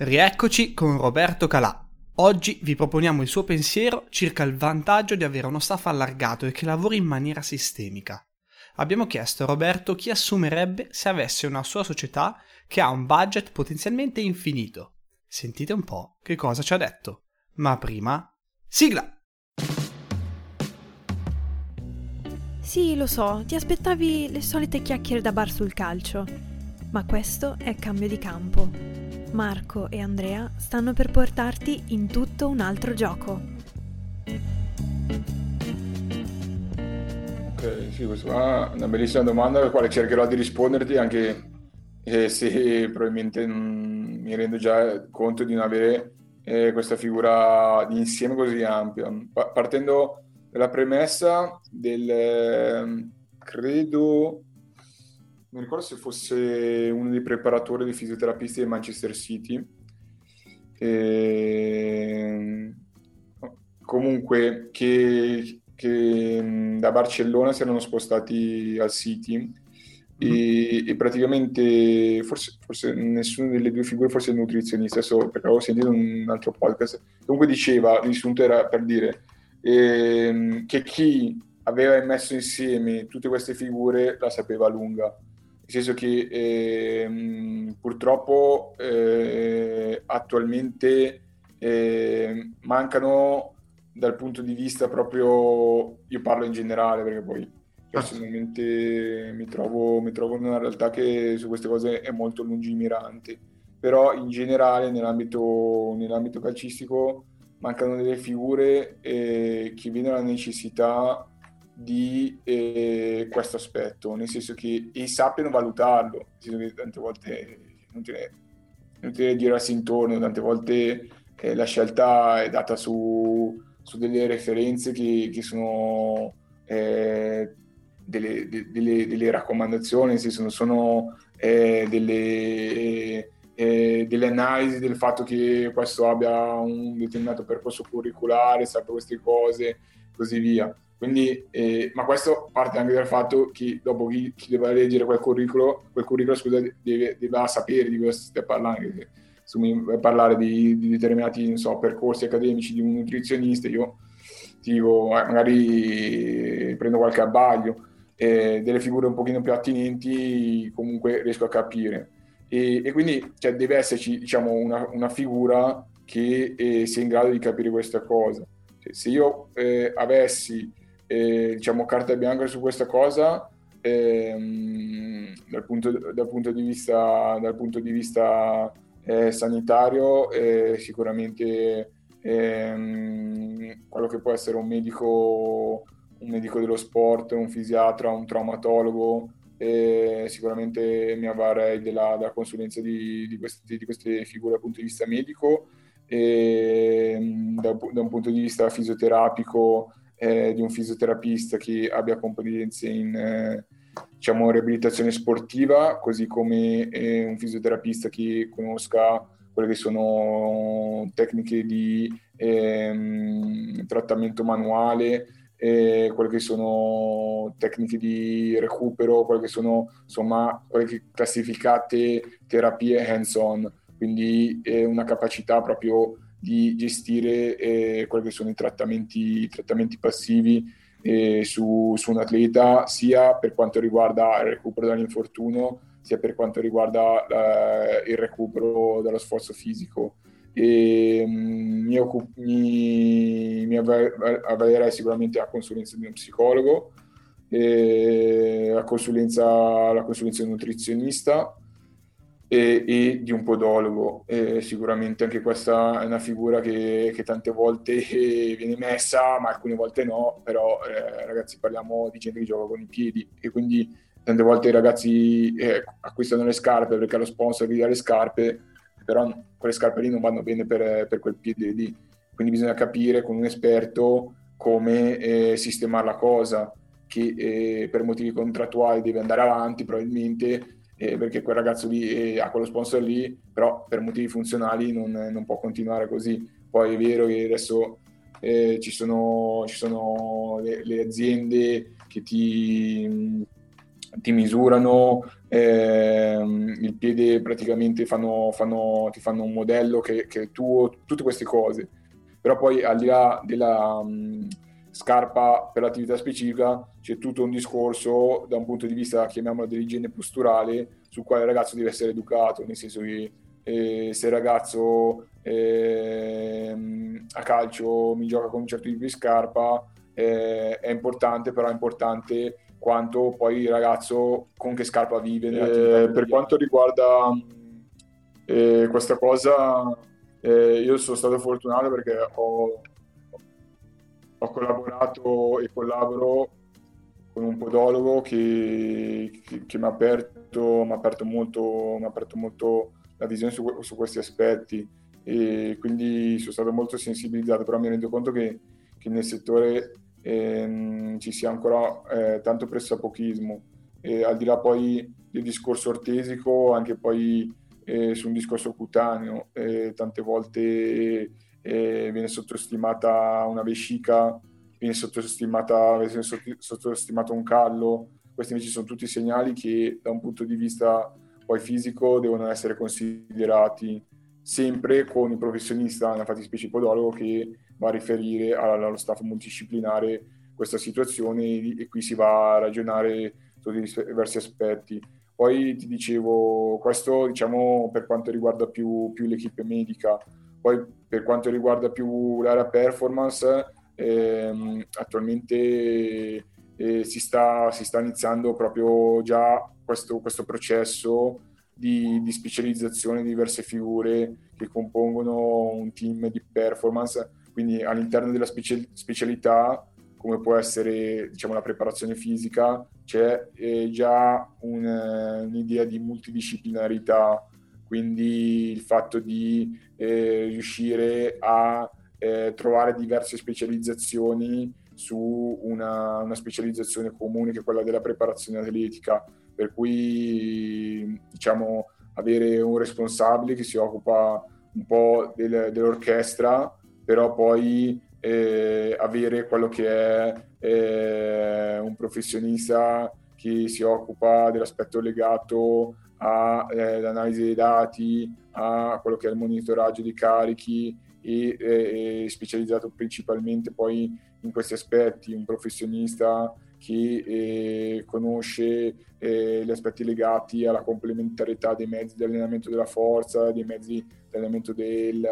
Rieccoci con Roberto Calà. Oggi vi proponiamo il suo pensiero circa il vantaggio di avere uno staff allargato e che lavori in maniera sistemica. Abbiamo chiesto a Roberto chi assumerebbe se avesse una sua società che ha un budget potenzialmente infinito. Sentite un po' che cosa ci ha detto. Ma prima, sigla! Sì, lo so, ti aspettavi le solite chiacchiere da bar sul calcio, ma questo è cambio di campo. Marco e Andrea stanno per portarti in tutto un altro gioco. Ok, sì, questa è una bellissima domanda alla quale cercherò di risponderti anche eh, se probabilmente non mi rendo già conto di non avere eh, questa figura di insieme così ampia. Pa- partendo dalla premessa del, eh, credo, non ricordo se fosse uno dei preparatori dei fisioterapisti del Manchester City. E... Comunque, che, che, da Barcellona si erano spostati al City. E, e praticamente forse, forse, nessuna delle due figure, forse il nutrizionista, adesso, perché avevo sentito un altro podcast, comunque diceva, il risultato era per dire eh, che chi aveva messo insieme tutte queste figure la sapeva lunga nel senso che eh, purtroppo eh, attualmente eh, mancano dal punto di vista proprio, io parlo in generale perché poi personalmente mi trovo, mi trovo in una realtà che su queste cose è molto lungimirante, però in generale nell'ambito, nell'ambito calcistico mancano delle figure eh, che vedono la necessità di eh, questo aspetto, nel senso che e sappiano valutarlo, tante volte non non te girarsi intorno, tante volte eh, la scelta è data su, su delle referenze che, che sono eh, delle, de, delle, delle, raccomandazioni, nel senso non sono eh, delle, eh, delle analisi del fatto che questo abbia un determinato percorso curriculare, sappia queste cose, così via quindi, eh, ma questo parte anche dal fatto che dopo chi, chi deve leggere quel curriculum, quel curriculum scusa, deve, deve sapere di cosa sta parlando. Se mi a parlare di, di determinati so, percorsi accademici di un nutrizionista, io ti dico, eh, magari prendo qualche abbaglio, eh, delle figure un pochino più attinenti, comunque riesco a capire. E, e quindi cioè, deve esserci diciamo, una, una figura che eh, sia in grado di capire questa cosa. Cioè, se io eh, avessi eh, diciamo, carta bianca su questa cosa ehm, dal, punto, dal, punto, di vista, punto di vista eh, sanitario eh, sicuramente ehm, quello che può essere un medico, un medico dello sport, un fisiatra, un traumatologo eh, sicuramente mi avvarei della, della consulenza di, di, queste, di, queste, figure dal punto di vista medico e, ehm, da, da, un punto di vista fisioterapico eh, di un fisioterapista che abbia competenze in eh, diciamo, riabilitazione sportiva, così come eh, un fisioterapista che conosca quelle che sono tecniche di ehm, trattamento manuale, eh, quelle che sono tecniche di recupero, quelle che sono insomma quelle che classificate terapie hands-on, quindi è una capacità proprio di gestire eh, quelli che sono i trattamenti, i trattamenti passivi eh, su, su, un atleta, sia per quanto riguarda il recupero dall'infortunio, sia per quanto riguarda la, il recupero dallo sforzo fisico. E, mm, mi, occup- mi, mi avvalerei sicuramente la consulenza di uno psicologo, la consulenza, la consulenza di un nutrizionista, e, e di un podologo. E sicuramente anche questa è una figura che, che, tante volte viene messa, ma alcune volte no, però eh, ragazzi parliamo di gente che gioca con i piedi e quindi tante volte i ragazzi eh, acquistano le scarpe perché lo sponsor vi dà le scarpe, però quelle scarpe lì non vanno bene per, per quel piede lì. Quindi bisogna capire con un esperto come eh, sistemare la cosa, che eh, per motivi contrattuali deve andare avanti probabilmente, eh, perché quel ragazzo lì eh, ha quello sponsor lì, però per motivi funzionali non, non può continuare così. Poi è vero che adesso eh, ci sono, ci sono le, le, aziende che ti, ti misurano ehm, il piede praticamente fanno, fanno, ti fanno un modello che, che è tuo, tutte queste cose. Però poi al di là della mh, scarpa per l'attività specifica c'è tutto un discorso da un punto di vista, chiamiamolo dell'igiene posturale, sul quale il ragazzo deve essere educato, nel senso che eh, se il ragazzo eh, a calcio mi gioca con un certo tipo di scarpa, eh, è importante, però è importante quanto poi il ragazzo con che scarpa vive. Eh, per quanto riguarda eh, questa cosa, eh, io sono stato fortunato perché ho, ho collaborato e collaboro con un podologo che, che, che mi, ha aperto, aperto aperto molto la visione su, su, questi aspetti. E quindi sono stato molto sensibilizzato, però mi rendo conto che, che nel settore ehm, ci sia ancora eh, tanto pressapochismo. E al di là poi del discorso ortesico anche poi eh, su un discorso cutaneo eh, tante volte viene sottostimata una vescica viene viene sottostimato un callo questi invece sono tutti segnali che da un punto di vista poi fisico devono essere considerati sempre con il professionista, nella fattispecie podologo, che va a riferire allo staff multidisciplinare questa situazione e qui si va a ragionare su diversi aspetti. Poi ti dicevo, questo diciamo per quanto riguarda più, più l'equipe medica, poi per quanto riguarda più l'area performance, ehm, attualmente eh, si, sta, si, sta, iniziando proprio già questo, questo processo di, di, specializzazione di diverse figure che compongono un team di performance, quindi all'interno della speci- specialità, come può essere diciamo, la preparazione fisica, c'è eh, già un, un'idea di multidisciplinarità, quindi il fatto di eh, riuscire a eh, trovare diverse specializzazioni su una, una, specializzazione comune che è quella della preparazione atletica, per cui diciamo avere un responsabile che si occupa un po' del, dell'orchestra, però poi eh, avere quello che è eh, un professionista che si occupa dell'aspetto legato all'analisi eh, dei dati, a quello che è il monitoraggio dei carichi e, e specializzato principalmente poi in questi aspetti, un professionista che eh, conosce eh, gli aspetti legati alla complementarietà dei mezzi di allenamento della forza, dei mezzi di allenamento del,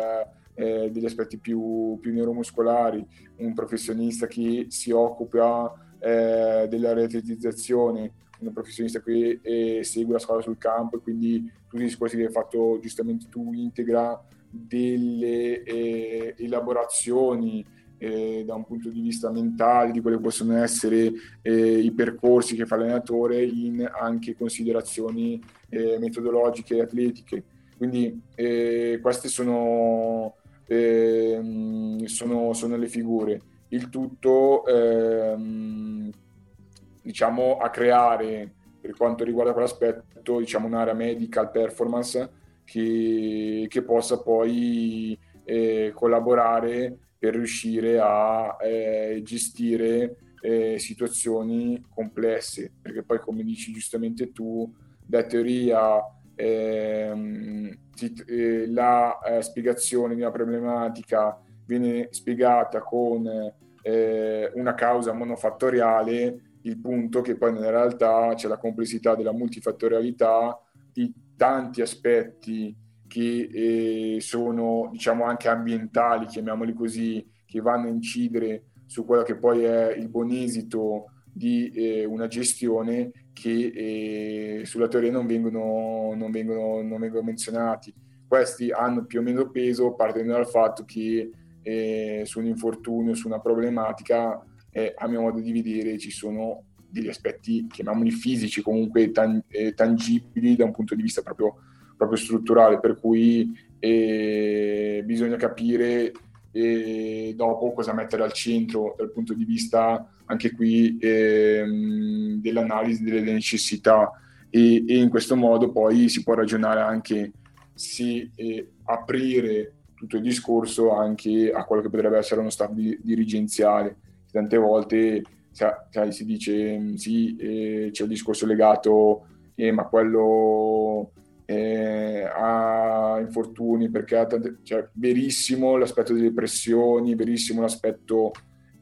eh, degli aspetti più, più, neuromuscolari, un professionista che si occupa eh, della reatletizzazione, un professionista che eh, segue la scuola sul campo e quindi tutti i discorsi che hai fatto giustamente tu integra delle eh, elaborazioni eh, da un punto di vista mentale di quelli che possono essere eh, i percorsi che fa l'allenatore in anche considerazioni eh, metodologiche e atletiche. Quindi eh, queste sono, ehm, sono, sono, le figure. Il tutto ehm, diciamo a creare per quanto riguarda quell'aspetto diciamo un'area medical performance che, che possa poi eh, collaborare per riuscire a eh, gestire eh, situazioni complesse, perché poi come dici giustamente tu, da teoria ehm, ti, eh, la eh, spiegazione di una problematica viene spiegata con eh, una causa monofattoriale, il punto che poi nella realtà c'è la complessità della multifattorialità di tanti aspetti che eh, sono diciamo anche ambientali, chiamiamoli così, che vanno a incidere su quello che poi è il buon esito di eh, una gestione che eh, sulla teoria non vengono, non, vengono, non vengono, menzionati. Questi hanno più o meno peso partendo dal fatto che eh, su un infortunio, su una problematica, eh, a mio modo di vedere ci sono degli aspetti, chiamiamoli fisici, comunque tan- eh, tangibili da un punto di vista proprio proprio strutturale, per cui eh, bisogna capire dopo cosa mettere al centro dal punto di vista anche qui ehm, dell'analisi delle necessità e, e, in questo modo poi si può ragionare anche se eh, aprire tutto il discorso anche a quello che potrebbe essere uno staff di, dirigenziale. Tante volte sai, si dice mm, sì, eh, c'è il discorso legato, eh, ma quello eh, ha infortuni perché ha tante, cioè, verissimo l'aspetto delle pressioni, verissimo l'aspetto,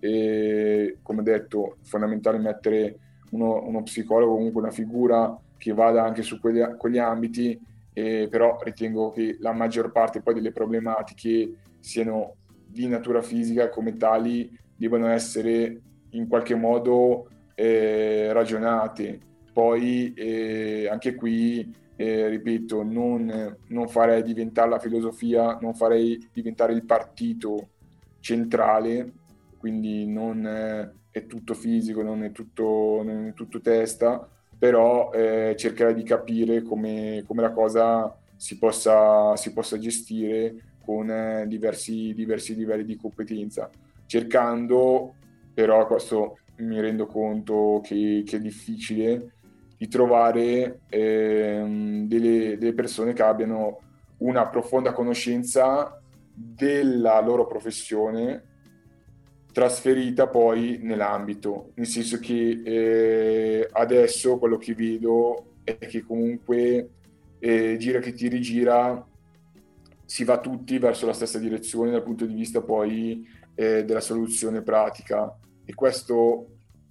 eh, come detto, fondamentale mettere uno, uno, psicologo, comunque una figura che vada anche su quegli, quegli ambiti, eh, però ritengo che la maggior parte poi delle problematiche siano di natura fisica come tali devono essere in qualche modo eh, ragionate. Poi eh, anche qui, eh, ripeto, non, non, farei diventare la filosofia, non farei diventare il partito centrale, quindi non è tutto fisico, non è tutto, non è tutto testa, però eh, cercherei di capire come, come la cosa si possa, si possa gestire con eh, diversi, diversi livelli di competenza, cercando però questo mi rendo conto che, che è difficile di trovare ehm, delle, delle persone che abbiano una profonda conoscenza della loro professione trasferita poi nell'ambito, nel senso che eh, adesso quello che vedo è che comunque eh, gira che ti rigira si va tutti verso la stessa direzione dal punto di vista poi eh, della soluzione pratica e questo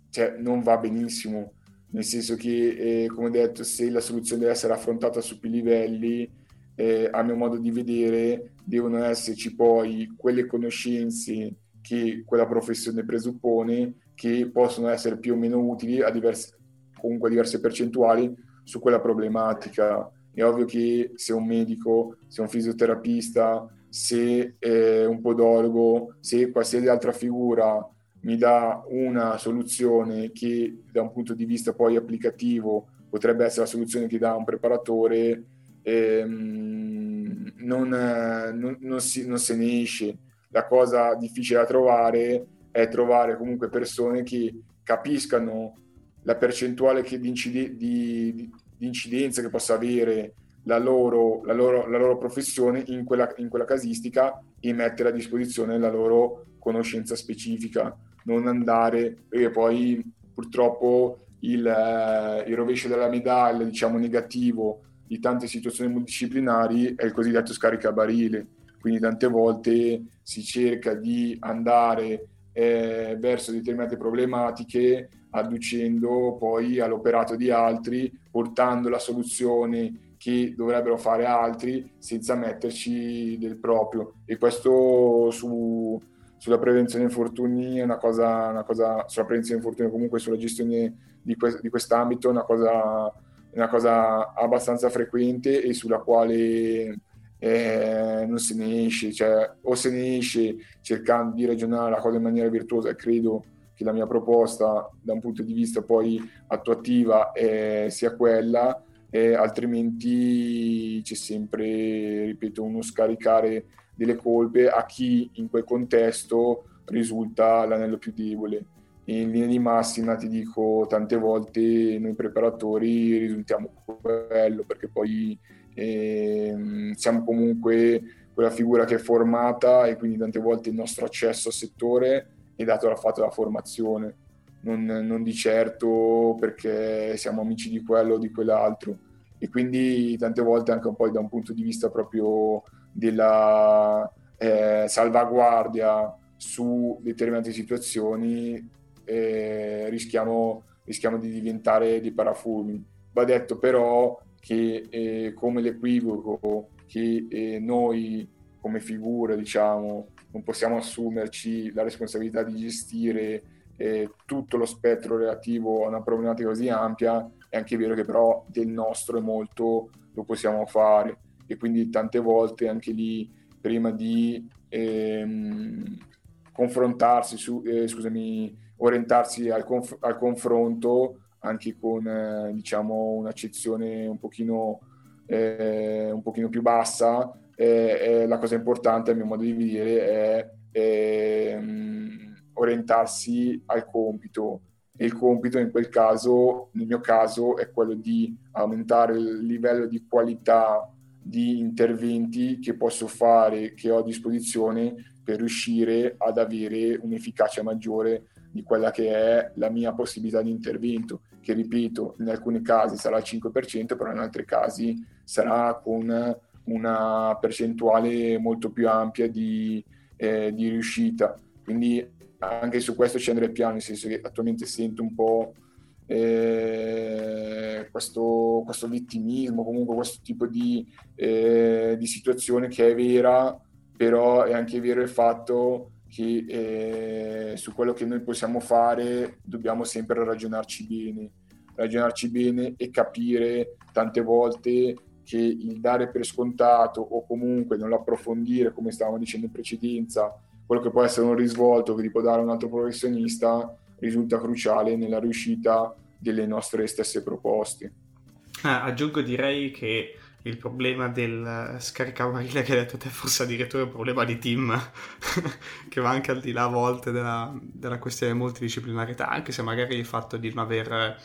cioè, non va benissimo, nel senso che, eh, come detto, se la soluzione deve essere affrontata su più livelli, eh, a mio modo di vedere, devono esserci poi quelle conoscenze che quella professione presuppone che possono essere più o meno utili a diverse, comunque a diverse percentuali su quella problematica. È ovvio che se un medico, se un fisioterapista, se eh, un podologo, se qualsiasi altra figura mi dà una soluzione che da un punto di vista poi applicativo potrebbe essere la soluzione che dà un preparatore, ehm, non, non, non, si, non se ne esce. La cosa difficile da trovare è trovare comunque persone che capiscano la percentuale che di, incid- di, di, di, incidenza che possa avere la loro, la loro, la loro professione in quella, in quella casistica e mettere a disposizione la loro conoscenza specifica non andare, perché poi purtroppo il, eh, il rovescio della medaglia, diciamo negativo, di tante situazioni multidisciplinari è il cosiddetto scaricabarile. Quindi tante volte si cerca di andare eh, verso determinate problematiche adducendo poi all'operato di altri, portando la soluzione che dovrebbero fare altri senza metterci del proprio. E questo su, sulla prevenzione infortuni è una cosa, una cosa, sulla prevenzione infortuni comunque sulla gestione di, que- di quest'ambito è una cosa, una cosa abbastanza frequente e sulla quale eh, non se ne esce, cioè o se ne esce cercando di ragionare la cosa in maniera virtuosa e credo che la mia proposta da un punto di vista poi attuativa eh, sia quella, eh, altrimenti c'è sempre, ripeto, uno scaricare delle colpe a chi in quel contesto risulta l'anello più debole. In linea di massima ti dico tante volte noi preparatori risultiamo quello perché poi eh, siamo comunque quella figura che è formata e quindi tante volte il nostro accesso al settore è dato dal fatto della formazione, non, non di certo perché siamo amici di quello o di quell'altro e quindi tante volte anche un po' da un punto di vista proprio della eh, salvaguardia su determinate situazioni eh, rischiamo, rischiamo, di diventare dei parafulmini. Va detto però che eh, come l'equivoco che eh, noi come figura diciamo non possiamo assumerci la responsabilità di gestire eh, tutto lo spettro relativo a una problematica così ampia, è anche vero che però del nostro è molto lo possiamo fare. E quindi tante volte anche lì prima di ehm, confrontarsi, su, eh, scusami, orientarsi al, conf- al, confronto anche con eh, diciamo un'accezione un pochino, eh, un pochino più bassa, la cosa importante a mio modo di vedere è ehm, orientarsi al compito e il compito in quel caso, nel mio caso, è quello di aumentare il livello di qualità di interventi che posso fare, che ho a disposizione per riuscire ad avere un'efficacia maggiore di quella che è la mia possibilità di intervento, che ripeto, in alcuni casi sarà il 5%, però in altri casi sarà con una percentuale molto più ampia di, eh, di riuscita. Quindi anche su questo andrei piano, nel senso che attualmente sento un po' eh, questo, questo, vittimismo, comunque questo tipo di, eh, di, situazione che è vera, però è anche vero il fatto che eh, su quello che noi possiamo fare dobbiamo sempre ragionarci bene, ragionarci bene e capire tante volte che il dare per scontato o comunque non approfondire, come stavamo dicendo in precedenza, quello che può essere un risvolto che ti può dare un altro professionista, risulta cruciale nella riuscita delle nostre stesse proposte. Ah, aggiungo direi che il problema del scaricabarile che hai detto te forse addirittura è un problema di team che va anche al di là a volte della, della questione multidisciplinarità anche se magari il fatto di non aver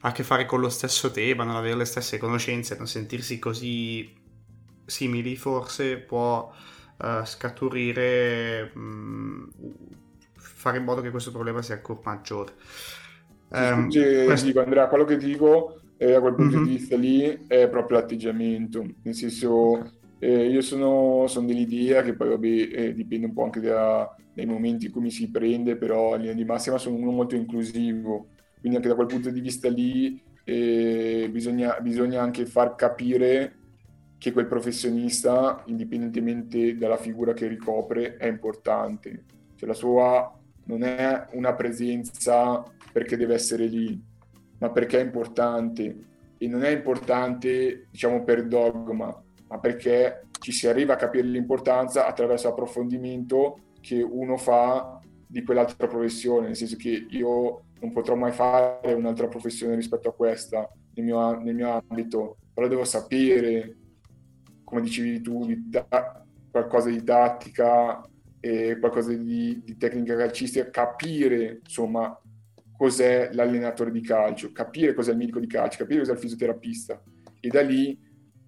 a che fare con lo stesso tema, non avere le stesse conoscenze, non sentirsi così simili, forse può uh, scaturire, mh, mm, fare in modo che questo problema sia ancora maggiore. Um, sì, questo... dico, Andrea, quello che dico eh, da quel punto mm-hmm. di vista lì è proprio l'atteggiamento, nel senso eh, io sono, sono, dell'idea che poi vabbè, eh, dipende un po' anche da, dai momenti in cui mi si prende, però in linea di massima sono uno molto inclusivo quindi anche da quel punto di vista lì eh, bisogna, bisogna anche far capire che quel professionista, indipendentemente dalla figura che ricopre, è importante. Cioè la sua non è una presenza perché deve essere lì, ma perché è importante. E non è importante, diciamo, per dogma, ma perché ci si arriva a capire l'importanza attraverso l'approfondimento che uno fa di quell'altra professione, nel senso che io non potrò mai fare un'altra professione rispetto a questa nel mio, nel mio ambito, però devo sapere, come dicevi tu, di ta- qualcosa di tattica e qualcosa di, di tecnica calcistica, capire insomma cos'è l'allenatore di calcio, capire cos'è il medico di calcio, capire cos'è il fisioterapista e da lì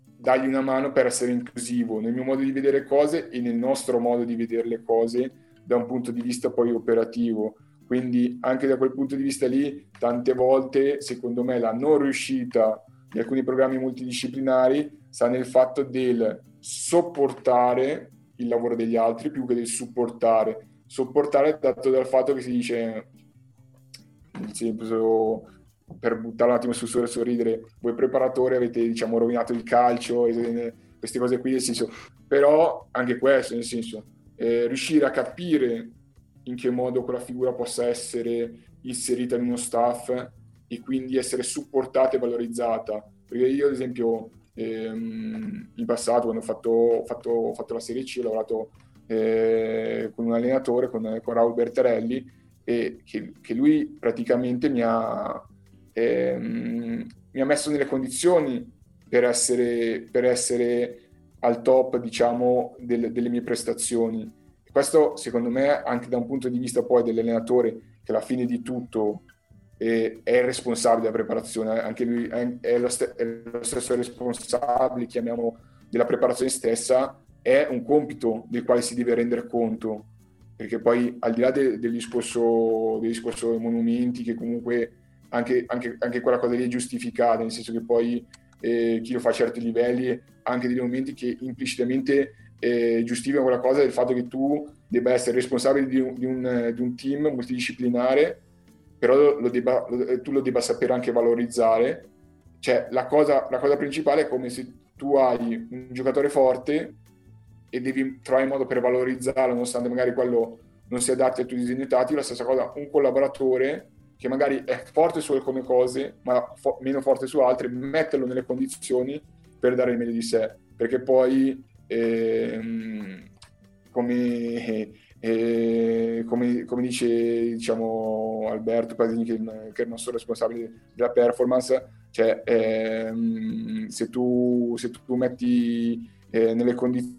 dargli una mano per essere inclusivo nel mio modo di vedere cose e nel nostro modo di vedere le cose da un punto di vista poi operativo. Quindi anche da quel punto di vista lì, tante volte, secondo me, la non riuscita di alcuni programmi multidisciplinari sta nel fatto del sopportare il lavoro degli altri più che del supportare. Sopportare dato dal fatto che si dice, per buttare un attimo sul suo sorridere, voi preparatori avete diciamo rovinato il calcio, e queste cose qui, nel senso, però anche questo, nel senso, eh, riuscire a capire in che modo quella figura possa essere inserita in uno staff e quindi essere supportata e valorizzata. Perché io, ad esempio, ehm, in passato, quando ho fatto, fatto, fatto la Serie C, ho lavorato eh, con un allenatore, con, con Raul Bertarelli, e che, che, lui praticamente mi ha, ehm, mi ha messo nelle condizioni per essere, per essere al top, diciamo, del, delle mie prestazioni. Questo, secondo me, anche da un punto di vista poi dell'allenatore, che alla fine di tutto è, è responsabile della preparazione, anche lui è, è, lo, st- è lo stesso responsabile, chiamiamolo, della preparazione stessa, è un compito del quale si deve rendere conto, perché poi al di là de- del, discorso, del discorso dei monumenti, che comunque anche, anche, anche, quella cosa lì è giustificata, nel senso che poi eh, chi lo fa a certi livelli anche dei momenti che implicitamente eh, giustifica quella cosa del fatto che tu debba essere responsabile di un, di un, di un team multidisciplinare, però lo debba, lo, tu lo debba sapere anche valorizzare. Cioè, la cosa, la cosa principale è come se tu hai un giocatore forte e devi trovare il modo per valorizzarlo, nonostante magari quello non sia adatto ai tuoi disegni tattici, la stessa cosa, un collaboratore che magari è forte su alcune cose, ma fo- meno forte su altre, metterlo nelle condizioni per dare il meglio di sé, perché poi eh, come, eh, come, come, dice diciamo, Alberto Pasini, che, che, è il nostro responsabile della performance, cioè, ehm, se, tu, se, tu, metti eh, nelle condizioni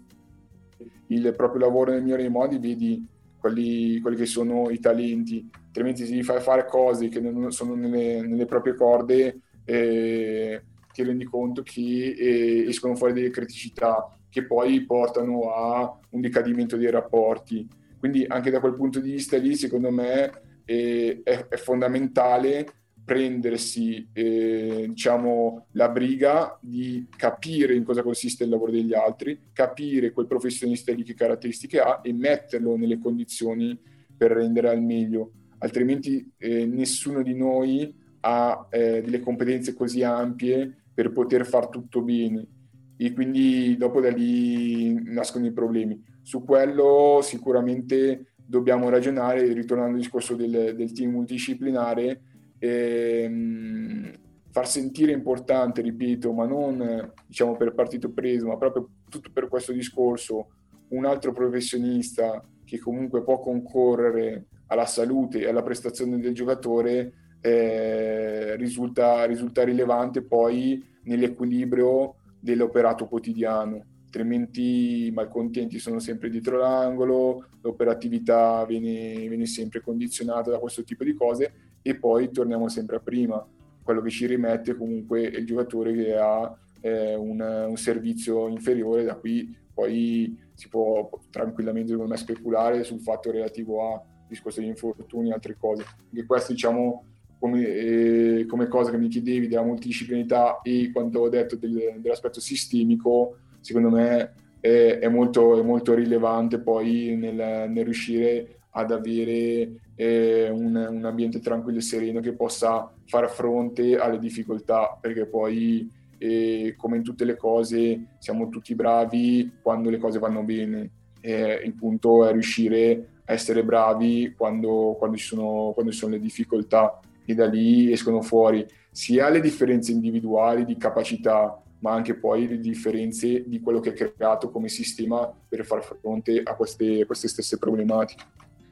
il proprio lavoro nel migliore dei modi, vedi quelli, quelli, che sono i talenti, altrimenti se gli fai fare cose che non sono nelle, nelle proprie corde, eh, ti rendi conto che eh, escono fuori delle criticità che poi portano a un decadimento dei rapporti. Quindi anche da quel punto di vista lì, secondo me, è, è fondamentale prendersi eh, diciamo, la briga di capire in cosa consiste il lavoro degli altri, capire quel professionista di che caratteristiche ha e metterlo nelle condizioni per rendere al meglio, altrimenti eh, nessuno di noi ha eh, delle competenze così ampie per poter far tutto bene e quindi dopo da lì nascono i problemi. Su quello sicuramente dobbiamo ragionare, ritornando al discorso del, del team multidisciplinare, ehm, far sentire importante, ripeto, ma non diciamo per partito preso, ma proprio tutto per questo discorso, un altro professionista che comunque può concorrere alla salute e alla prestazione del giocatore eh, risulta, risulta rilevante poi nell'equilibrio dell'operato quotidiano altrimenti i malcontenti sono sempre dietro l'angolo, l'operatività viene, viene, sempre condizionata da questo tipo di cose e poi torniamo sempre a prima. Quello che ci rimette comunque è il giocatore che ha eh, un, un, servizio inferiore, da qui poi si può tranquillamente me, speculare sul fatto relativo a discorso di infortuni e altre cose. Anche questo diciamo come, eh, come, cosa che mi chiedevi della multidisciplinità e quando ho detto del, dell'aspetto sistemico, secondo me è, è, molto, è molto, rilevante poi nel, nel riuscire ad avere eh, un, un, ambiente tranquillo e sereno che possa far fronte alle difficoltà, perché poi eh, come in tutte le cose siamo tutti bravi quando le cose vanno bene. Eh, il punto è riuscire a essere bravi quando, quando, ci sono, quando ci sono le difficoltà e da lì escono fuori sia le differenze individuali di capacità ma anche poi le differenze di quello che è creato come sistema per far fronte a queste, queste stesse problematiche.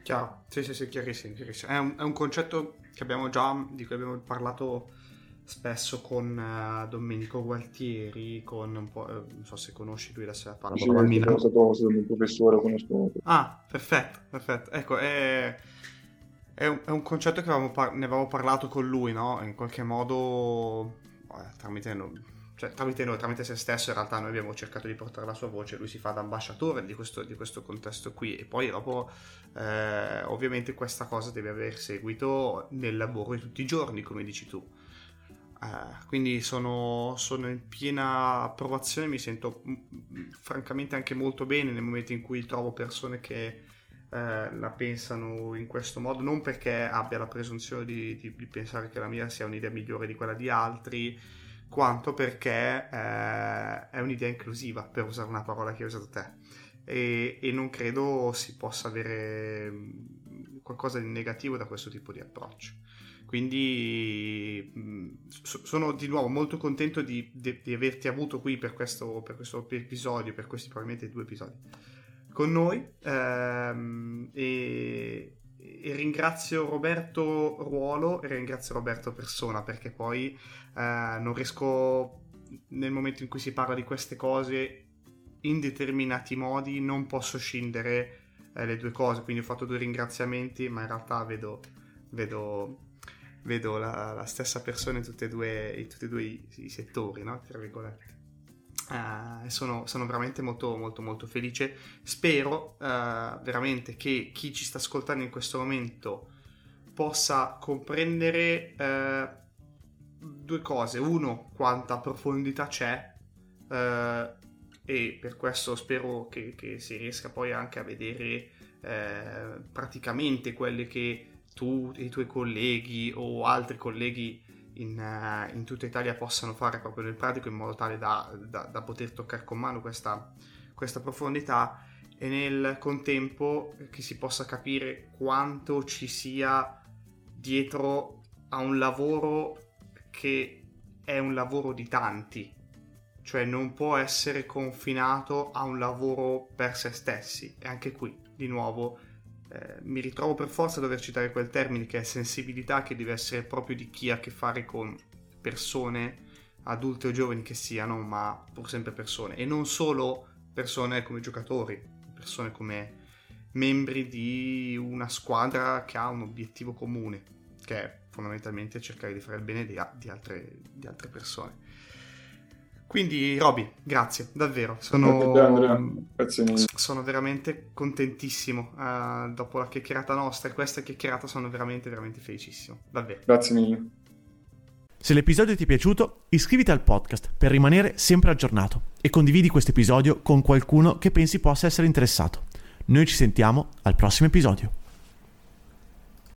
Chiaro, sì, sì, sì, chiarissimo. chiarissimo. È, un, è, un, concetto che abbiamo già, di cui abbiamo parlato spesso con uh, Domenico Gualtieri, con un po', uh, non so se conosci lui adesso parla sì, proprio a Milano. Sono stato un professore, conosco. Ah, perfetto, perfetto. Ecco, è, è, un, è un, concetto che avevamo par- ne avevamo parlato con lui, no? In qualche modo, tramite... No, cioè tramite noi, tramite se stesso, in realtà noi abbiamo cercato di portare la sua voce, lui si fa da ambasciatore di questo, di questo contesto qui e poi dopo eh, ovviamente questa cosa deve aver seguito nel lavoro di tutti i giorni, come dici tu. Uh, quindi sono, sono, in piena approvazione, mi sento m- mm, francamente anche molto bene nel momento in cui trovo persone che uh, la pensano in questo modo, non perché abbia la presunzione di, di, di, pensare che la mia sia un'idea migliore di quella di altri, quanto perché eh, è un'idea inclusiva, per usare una parola che hai usato te. E, e, non credo si possa avere mm, qualcosa di negativo da questo tipo di approccio. Quindi mm, sono di nuovo molto contento di, di, di averti avuto qui per questo, per questo, episodio, per questi probabilmente due episodi con noi. Ehm, e, e ringrazio Roberto Ruolo e ringrazio Roberto Persona perché poi eh, non riesco nel momento in cui si parla di queste cose in determinati modi non posso scindere eh, le due cose quindi ho fatto due ringraziamenti ma in realtà vedo, vedo, vedo la, la, stessa persona in e due, in tutti e due i, i settori no? tra virgolette Uh, sono, sono, veramente molto molto molto felice. Spero uh, veramente che chi ci sta ascoltando in questo momento possa comprendere uh, due cose. Uno quanta profondità c'è e per questo spero che, che, si riesca poi anche a vedere praticamente quelle che tu e i tuoi colleghi o altri colleghi in, uh, in, tutta Italia possano fare proprio nel pratico in modo tale da, da, da poter toccare con mano questa, questa, profondità e nel contempo che si possa capire quanto ci sia dietro a un lavoro che è un lavoro di tanti, cioè non può essere confinato a un lavoro per se stessi. E anche qui di nuovo eh, mi ritrovo per forza a dover citare quel termine che è sensibilità che deve essere proprio di chi ha a che fare con persone adulte o giovani che siano, ma pur sempre persone e non solo persone come giocatori, persone come membri di una squadra che ha un obiettivo comune, che è fondamentalmente cercare di fare il bene di, di, altre, di altre persone. Quindi, Roby, grazie, davvero. Sono, grazie sono veramente contentissimo uh, dopo la chiacchierata nostra e questa chiacchierata sono veramente, veramente felicissimo. Davvero. Grazie mille. Se l'episodio ti è piaciuto, iscriviti al podcast per rimanere sempre aggiornato e condividi questo episodio con qualcuno che pensi possa essere interessato. Noi ci sentiamo al prossimo episodio.